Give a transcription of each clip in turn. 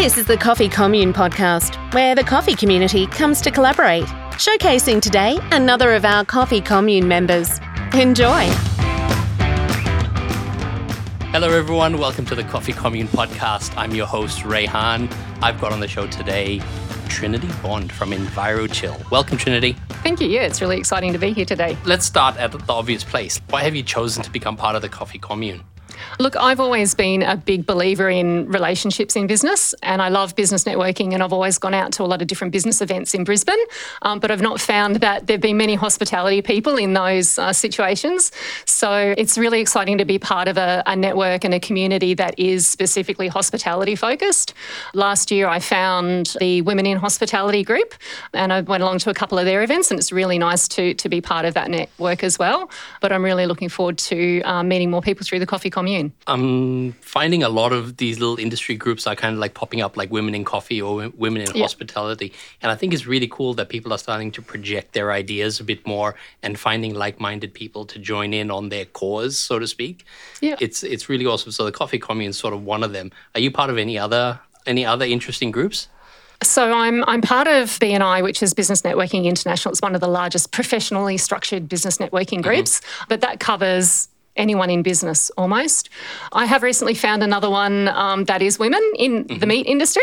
This is the Coffee Commune podcast, where the coffee community comes to collaborate, showcasing today another of our Coffee Commune members. Enjoy. Hello, everyone. Welcome to the Coffee Commune podcast. I'm your host, Ray Hahn. I've got on the show today Trinity Bond from EnviroChill. Welcome, Trinity. Thank you. Yeah, it's really exciting to be here today. Let's start at the obvious place. Why have you chosen to become part of the Coffee Commune? Look, I've always been a big believer in relationships in business, and I love business networking. And I've always gone out to a lot of different business events in Brisbane, um, but I've not found that there've been many hospitality people in those uh, situations. So it's really exciting to be part of a, a network and a community that is specifically hospitality focused. Last year, I found the Women in Hospitality group, and I went along to a couple of their events, and it's really nice to to be part of that network as well. But I'm really looking forward to um, meeting more people through the Coffee Commune. I'm finding a lot of these little industry groups are kind of like popping up, like Women in Coffee or Women in Yeah. Hospitality. And I think it's really cool that people are starting to project their ideas a bit more and finding like minded people to join in on their cause, so to speak. Yeah. It's, it's really awesome. So the Coffee Commune is sort of one of them. Are you part of any other any other interesting groups? So I'm I'm part of BNI, which is Business Networking International. It's one of the largest professionally structured business networking mm-hmm. groups, but that covers anyone in business almost. I have recently found another one um, that is women in the meat industry.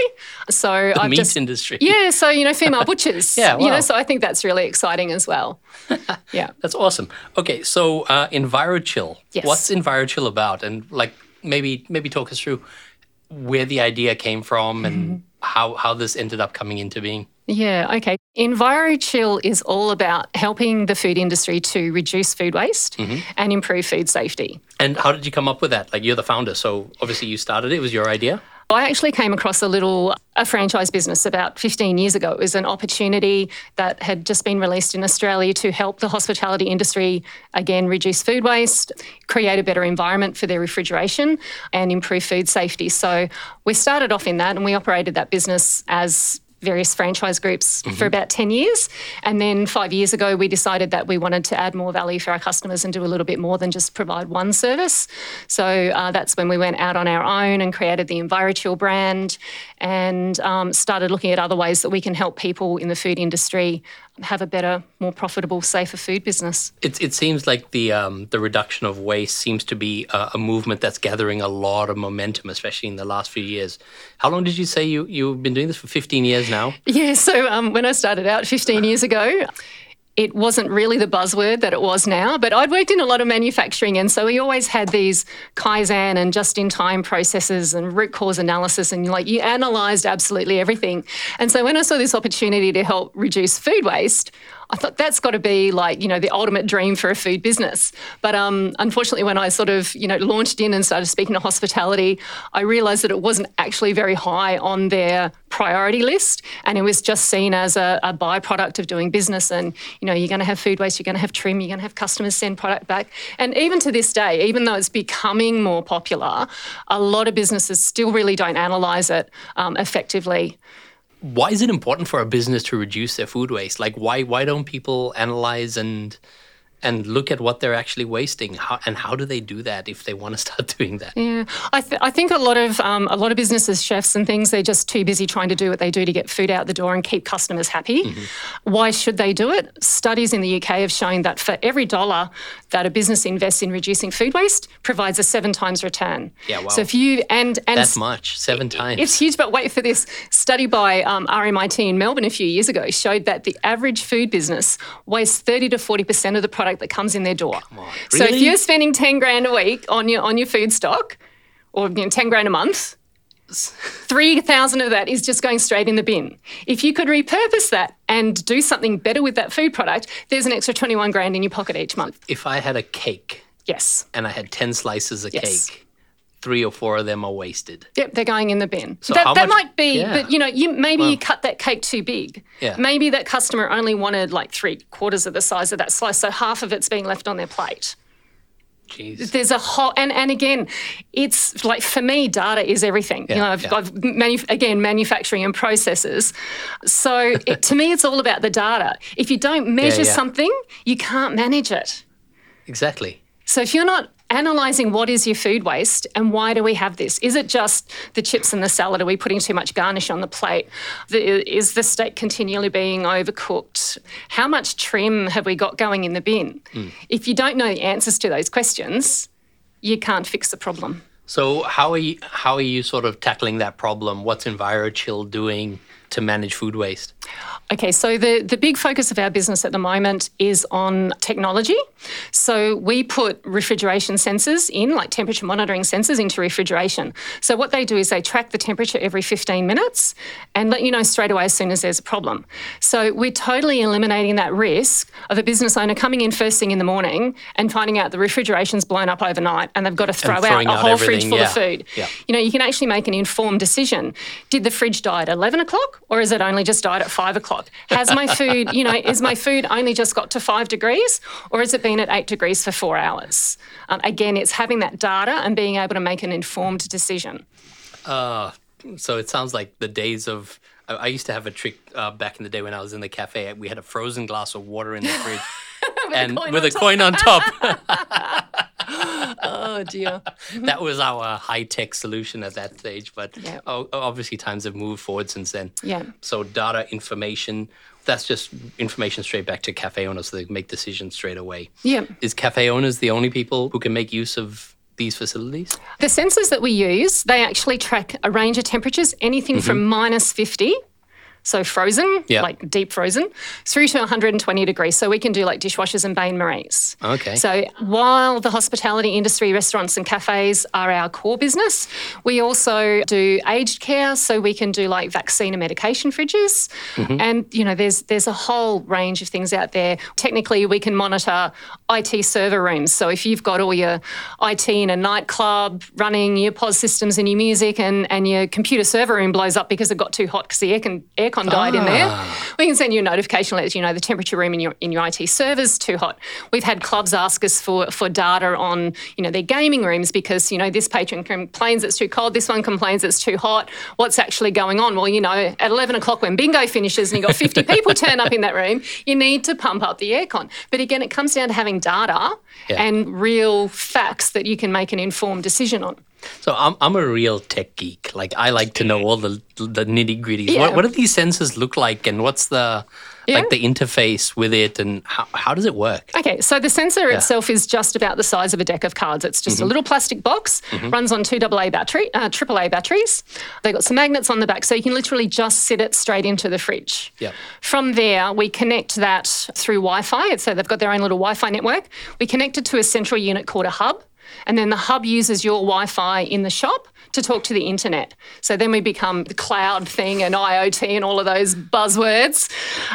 So The I've meat just industry. yeah, so you know, female butchers. Yeah, You know, so I think that's really exciting as well. yeah. That's awesome. Okay, so uh, EnviroChill. Yes. What's EnviroChill about? And like maybe maybe talk us through where the idea came from and Mm-hmm. How how this ended up coming into being. Yeah, okay. EnviroChill is all about helping the food industry to reduce food waste mm-hmm. and improve food safety. And how did you come up with that? Like you're the founder, so obviously you started it. It was your idea. I actually came across a little a franchise business about 15 years ago. It was an opportunity that had just been released in Australia to help the hospitality industry again reduce food waste, create a better environment for their refrigeration and improve food safety. So we started off in that and we operated that business as various franchise groups for about 10 years. And then five years ago, we decided that we wanted to add more value for our customers and do a little bit more than just provide one service. So uh, that's when we went out on our own and created the EnviroChill brand and um, started looking at other ways that we can help people in the food industry have a better, more profitable, safer food business. It, it seems like the um, the reduction of waste seems to be a, a movement that's gathering a lot of momentum, especially in the last few years. How long did you say you you've been doing this for? Fifteen years now. Yeah, so um, when I started out 15 years ago, it wasn't really the buzzword that it was now, but I'd worked in a lot of manufacturing, and so we always had these Kaizen and just in time processes and root cause analysis, and like you analysed absolutely everything. And so when I saw this opportunity to help reduce food waste, I thought that's got to be like you know the ultimate dream for a food business. But um, unfortunately, when I sort of you know launched in and started speaking to hospitality, I realised that it wasn't actually very high on their priority list, and it was just seen as a, a byproduct of doing business. And you know you're going to have food waste, you're going to have trim, you're going to have customers send product back. And even to this day, even though it's becoming more popular, a lot of businesses still really don't analyse it um, effectively. Why is it important for a business to reduce their food waste? Like why why don't people analyze and and look at what they're actually wasting? How, and how do they do that if they want to start doing that? Yeah, I, th- I think a lot of um, a lot of businesses, chefs and things, they're just too busy trying to do what they do to get food out the door and keep customers happy. Why should they do it? Studies in the UK have shown that for every dollar that a business invests in reducing food waste, provides a seven times return. Yeah, wow. So if you and and That's much, seven times. it's huge, but wait for this. Study by um, RMIT in Melbourne a few years ago showed that the average food business wastes 30 to 40% of the product that comes in their door. So if you're spending 10 grand a week on your on your food stock, or you know, 10 grand a month, 3,000 of that is just going straight in the bin. If you could repurpose that and do something better with that food product, there's an extra 21 grand in your pocket each month. if I had a cake Yes. and I had 10 slices of Yes. cake, three or four of them are wasted. Yep, they're going in the bin. So that much- might be, Yeah. but you know, you maybe Well- you cut that cake too big. Yeah. Maybe that customer only wanted like three quarters of the size of that slice, so half of it's being left on their plate. Jeez. There's a whole, and, and again, it's like for me, data is everything. you know, I've, yeah. I've manu- again, manufacturing and processes. So it, to me, it's all about the data. If you don't measure yeah. something, you can't manage it. Exactly. So if you're not analysing what is your food waste and why do we have this? Is it just the chips and the salad? Are we putting too much garnish on the plate? The, is the steak continually being overcooked? How much trim have we got going in the bin? Mm. If you don't know the answers to those questions, you can't fix the problem. So how are you how are you sort of tackling that problem? What's EnviroChill doing to manage food waste? Okay, so the, the big focus of our business at the moment is on technology. So we put refrigeration sensors in, like temperature monitoring sensors, into refrigeration. So what they do is they track the temperature every 15 minutes and let you know straight away as soon as there's a problem. So we're totally eliminating that risk of a business owner coming in first thing in the morning and finding out the refrigeration's blown up overnight and they've got to throw out a whole fridge full yeah. of food. Yeah. You know, you can actually make an informed decision. Did the fridge die at 11 o'clock or is it only just died at 5 o'clock? Has my food, you know, is my food only just got to five degrees or has it been at eight degrees for four hours? Um, again, it's having that data and being able to make an informed decision. Uh, so it sounds like the days of. I used to have a trick uh, back in the day when I was in the cafe. We had a frozen glass of water in the fridge. with and a with a coin on top. oh dear. that was our high tech solution at that stage, but yeah. obviously times have moved forward since then. Yeah. So data information. That's just information straight back to cafe owners so they make decisions straight away. Yeah. Is cafe owners the only people who can make use of these facilities? The sensors that we use, they actually track a range of temperatures, anything mm-hmm. from minus 50 so frozen, yep. like deep frozen, through to 120 degrees. So we can do like dishwashers and bain maries. Okay. So while the hospitality industry, restaurants and cafes are our core business, we also do aged care. So we can do like vaccine and medication fridges. Mm-hmm. And, you know, there's there's a whole range of things out there. Technically, we can monitor IT server rooms. So if you've got all your IT in a nightclub running your POS systems and your music and, and your computer server room blows up because it got too hot because the air, can, air aircon died ah. in there. Ah. We can send you a notification let you know the temperature room in your in your IT server's too hot. We've had clubs ask us for for data on you know their gaming rooms because you know this patron complains it's too cold, this one complains it's too hot. What's actually going on? Well, you know, at eleven o'clock when bingo finishes and you've got fifty people turn up in that room, you need to pump up the aircon. But again, it comes down to having data yeah. and real facts that you can make an informed decision on. So I'm I'm a real tech geek. Like I like to know all the the nitty gritties. Yeah. What, what do these sensors look like, and what's the yeah. like the interface with it, and how, how does it work? Okay, so the sensor yeah. itself is just about the size of a deck of cards. It's just mm-hmm. a little plastic box, mm-hmm. runs on two AA battery, uh, AAA batteries. They've got some magnets on the back, so you can literally just sit it straight into the fridge. Yeah. From there, we connect that through Wi-Fi. So they've got their own little Wi-Fi network. We connect it to a central unit called a hub. And then the hub uses your Wi Fi in the shop to talk to the internet. So then we become the cloud thing and IoT and all of those buzzwords.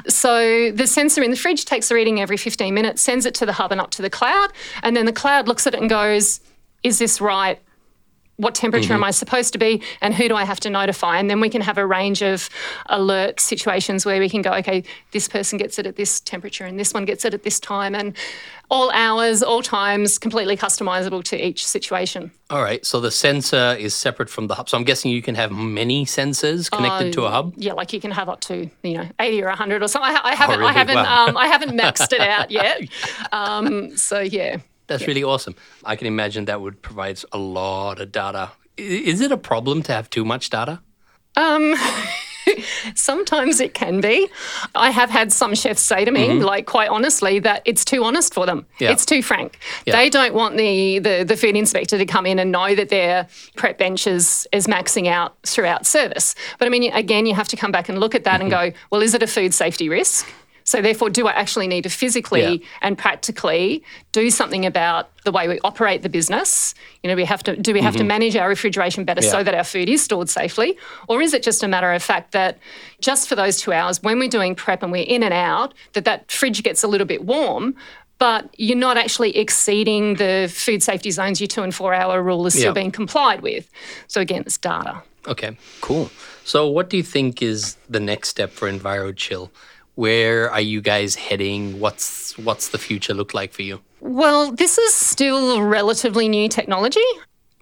So the sensor in the fridge takes a reading every 15 minutes, sends it to the hub and up to the cloud. And then the cloud looks at it and goes, Is this right? What temperature mm-hmm. am I supposed to be and who do I have to notify? And then we can have a range of alert situations where we can go, okay, this person gets it at this temperature and this one gets it at this time and all hours, all times, completely customizable to each situation. All right. So the sensor is separate from the hub. So I'm guessing you can have many sensors connected uh, to a hub. Yeah, like you can have up to you know 80 or 100 or something. I, I haven't, oh, really? I haven't, wow. um, I haven't maxed it out yet. Um, so yeah. That's yeah. really awesome. I can imagine that would provide a lot of data. Is it a problem to have too much data? Um, sometimes it can be. I have had some chefs say to me, mm-hmm. like quite honestly, that it's too honest for them. Yeah. It's too frank. Yeah. They don't want the, the the food inspector to come in and know that their prep bench is, is maxing out throughout service. But I mean, again, you have to come back and look at that mm-hmm. and go, well, is it a food safety risk? So, therefore, do I actually need to physically yeah. and practically do something about the way we operate the business? You know, we have to do we have mm-hmm. to manage our refrigeration better yeah. so that our food is stored safely, or is it just a matter of fact that just for those two hours when we're doing prep and we're in and out, that that fridge gets a little bit warm, but you're not actually exceeding the food safety zones. Your two and four hour rule is still yeah. being complied with. So again, it's data. Okay, cool. So, what do you think is the next step for EnviroChill? Where are you guys heading? What's what's the future look like for you? Well, this is still relatively new technology.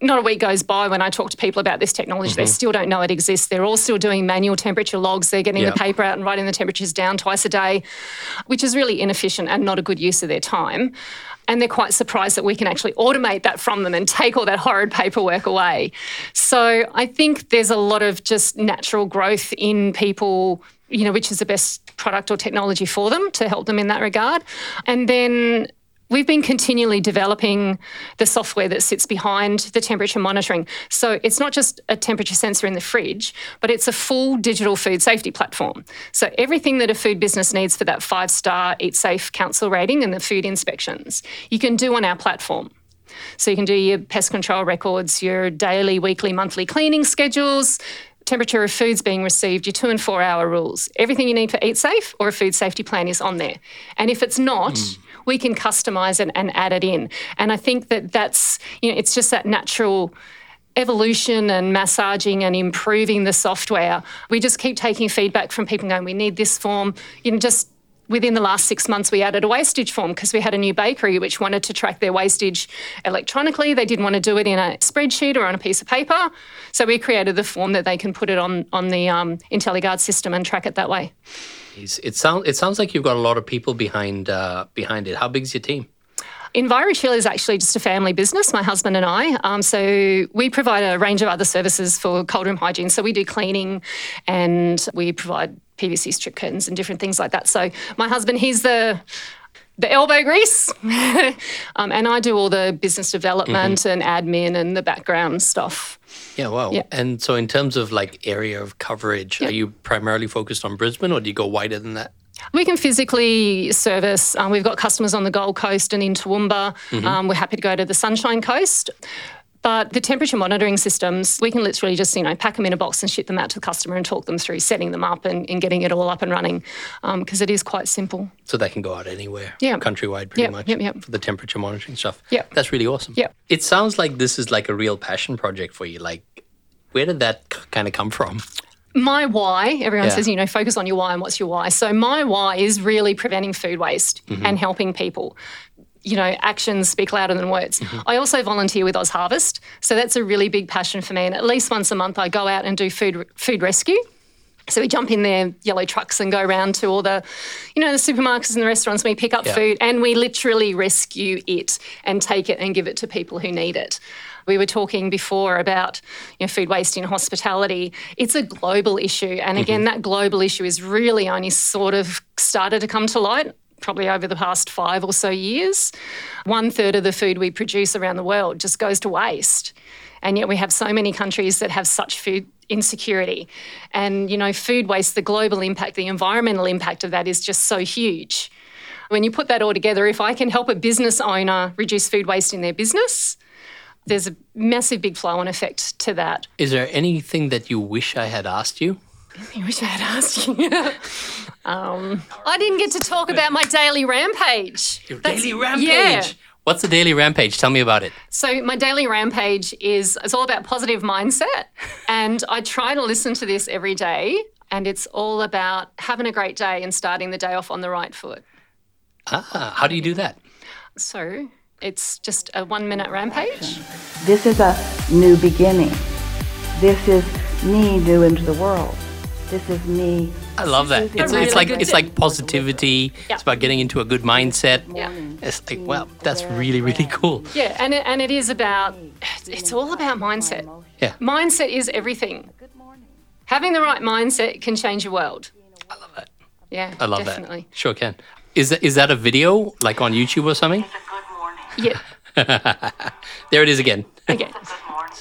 not a week goes by when I talk to people about this technology. They mm-hmm. still don't know it exists. They're all still doing manual temperature logs. They're getting Yeah. the paper out and writing the temperatures down twice a day, which is really inefficient and not a good use of their time. And they're quite surprised that we can actually automate that from them and take all that horrid paperwork away. So I think there's a lot of just natural growth in people, you know, which is the best product or technology for them to help them in that regard. And then We've been continually developing the software that sits behind the temperature monitoring. So it's not just a temperature sensor in the fridge, but it's a full digital food safety platform. So everything that a food business needs for that five star Eat Safe Council rating and the food inspections, you can do on our platform. So you can do your pest control records, your daily, weekly, monthly cleaning schedules, temperature of foods being received, your two and four hour rules. Everything you need for Eat Safe or a food safety plan is on there. And if it's not, hmm. we can customize it and add it in. And I think that that's, you know, it's just that natural evolution and massaging and improving the software. We just keep taking feedback from people going, we need this form. You know, just within the last six months, we added a wastage form because we had a new bakery which wanted to track their wastage electronically. They didn't want to do it in a spreadsheet or on a piece of paper. So we created the form that they can put it on, on the um, IntelliGuard system and track it that way. It sounds it sounds like you've got a lot of people behind uh, behind it. How big's your team? EnviroChill is actually just a family business, my husband and I. Um, so we provide a range of other services for cold room hygiene. So we do cleaning and we provide PVC strip curtains and different things like that. So my husband, he's the the elbow grease, um, and I do all the business development and admin and the background stuff. Yeah, wow. Yeah. And so in terms of like area of coverage, are you primarily focused on Brisbane or do you go wider than that? We can physically service. Um, we've got customers on the Gold Coast and in Toowoomba. Um, we're happy to go to the Sunshine Coast. But the temperature monitoring systems, we can literally just, you know, pack them in a box and ship them out to the customer and talk them through setting them up and, and getting it all up and running um, because it is quite simple. So they can go out anywhere, Yeah. countrywide, pretty Yep, much, yep, yep. for the temperature monitoring stuff. Yeah. that's really awesome. Yep. it sounds like this is like a real passion project for you. Like, where did that kind of come from? My why, everyone Yeah. says, you know, focus on your why and what's your why. So my why is really preventing food waste mm-hmm. and helping people. You know, actions speak louder than words. Mm-hmm. I also volunteer with Oz Harvest, so that's a really big passion for me. And at least once a month, I go out and do food food rescue. So we jump in their yellow trucks and go around to all the, you know, the supermarkets and the restaurants. And we pick up Yeah. food and we literally rescue it and take it and give it to people who need it. We were talking before about you know, food waste in hospitality. It's a global issue, and mm-hmm. again, that global issue is really only sort of started to come to light. Probably over the past five or so years. One third of the food we produce around the world just goes to waste. And yet we have so many countries that have such food insecurity. And, you know, food waste, the global impact, the environmental impact of that is just so huge. When you put that all together, if I can help a business owner reduce food waste in their business, there's a massive big flow on effect to that. Is there anything that you wish I had asked you? I wish I had asked you. um, I didn't get to talk about my daily rampage. Your That's- daily rampage. Yeah. What's the daily rampage? Tell me about it. So my daily rampage is it's all about positive mindset, and I try to listen to this every day. And it's all about having a great day and starting the day off on the right foot. Ah, how do you do that? So it's just a one minute rampage. This is a new beginning. This is me new into the world. This is me. I love that. This is It's, a it's like good it's like positivity. Yeah. It's about getting into a good mindset. Yeah. It's like, well, that's really really cool. Yeah, and it, and it is about it's all about mindset. Yeah. Mindset is everything. Having the right mindset can change your world. I love that. Yeah, I love definitely. that. Sure can. Is that is that a video like on YouTube or something? Yeah. There it is again. Okay.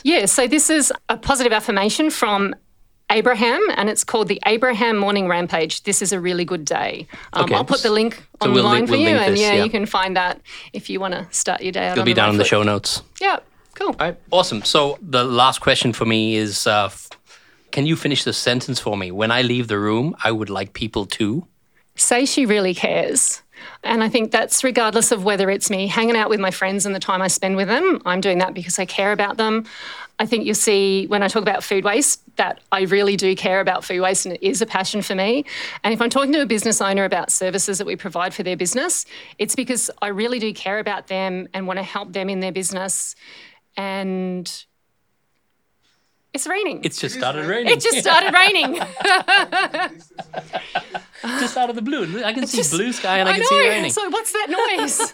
Yeah, so this is a positive affirmation from Abraham, and it's called the Abraham Morning Rampage. This is a really good day. Um, Okay. I'll put the link So we'll online link- for we'll you, and this, yeah, yeah. you can find that if you want to start your day out. It'll on be the down in the show notes. Yeah, cool. All right, awesome. So the last question for me is, uh, can you finish the sentence for me? When I leave the room, I would like people to. say she really cares. And I think that's regardless of whether it's me hanging out with my friends and the time I spend with them. I'm doing that because I care about them. I think you'll see when I talk about food waste that I really do care about food waste and it is a passion for me. And if I'm talking to a business owner about services that we provide for their business, it's because I really do care about them and want to help them in their business. And It's raining. It's just started raining. it just started raining. just out of the blue. I can see Just- blue sky and I, I can know. see it raining. So what's that noise?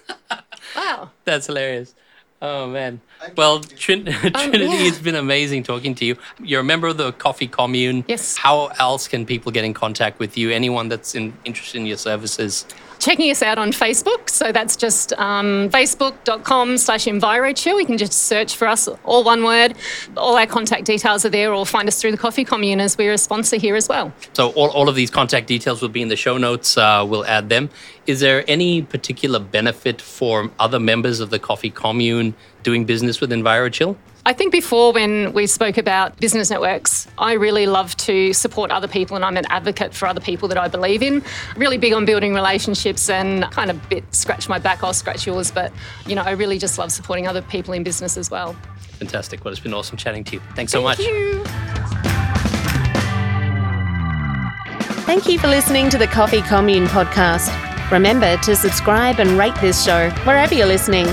wow. That's hilarious. Oh man. Well, Trin- Trinity, Um, yeah. it's been amazing talking to you. You're a member of the Coffee Commune. Yes. How else can people get in contact with you? Anyone that's in, interested in your services? Checking us out on Facebook. So that's just um, facebook.com slash EnviroChill. You can just search for us, all one word. All our contact details are there, or find us through the Coffee Commune as we're a sponsor here as well. So all, all of these contact details will be in the show notes. Uh, we'll add them. Is there any particular benefit for other members of the Coffee Commune doing business with EnviroChill? I think before when we spoke about business networks, I really love to support other people and I'm an advocate for other people that I believe in. Really big on building relationships and kind of bit scratch my back, I'll scratch yours, but you know, I really just love supporting other people in business as well. Fantastic. Well, it's been awesome chatting to you. Thanks so much. Thank you. Thank you for listening to the Coffee Commune podcast. Remember to subscribe and rate this show wherever you're listening.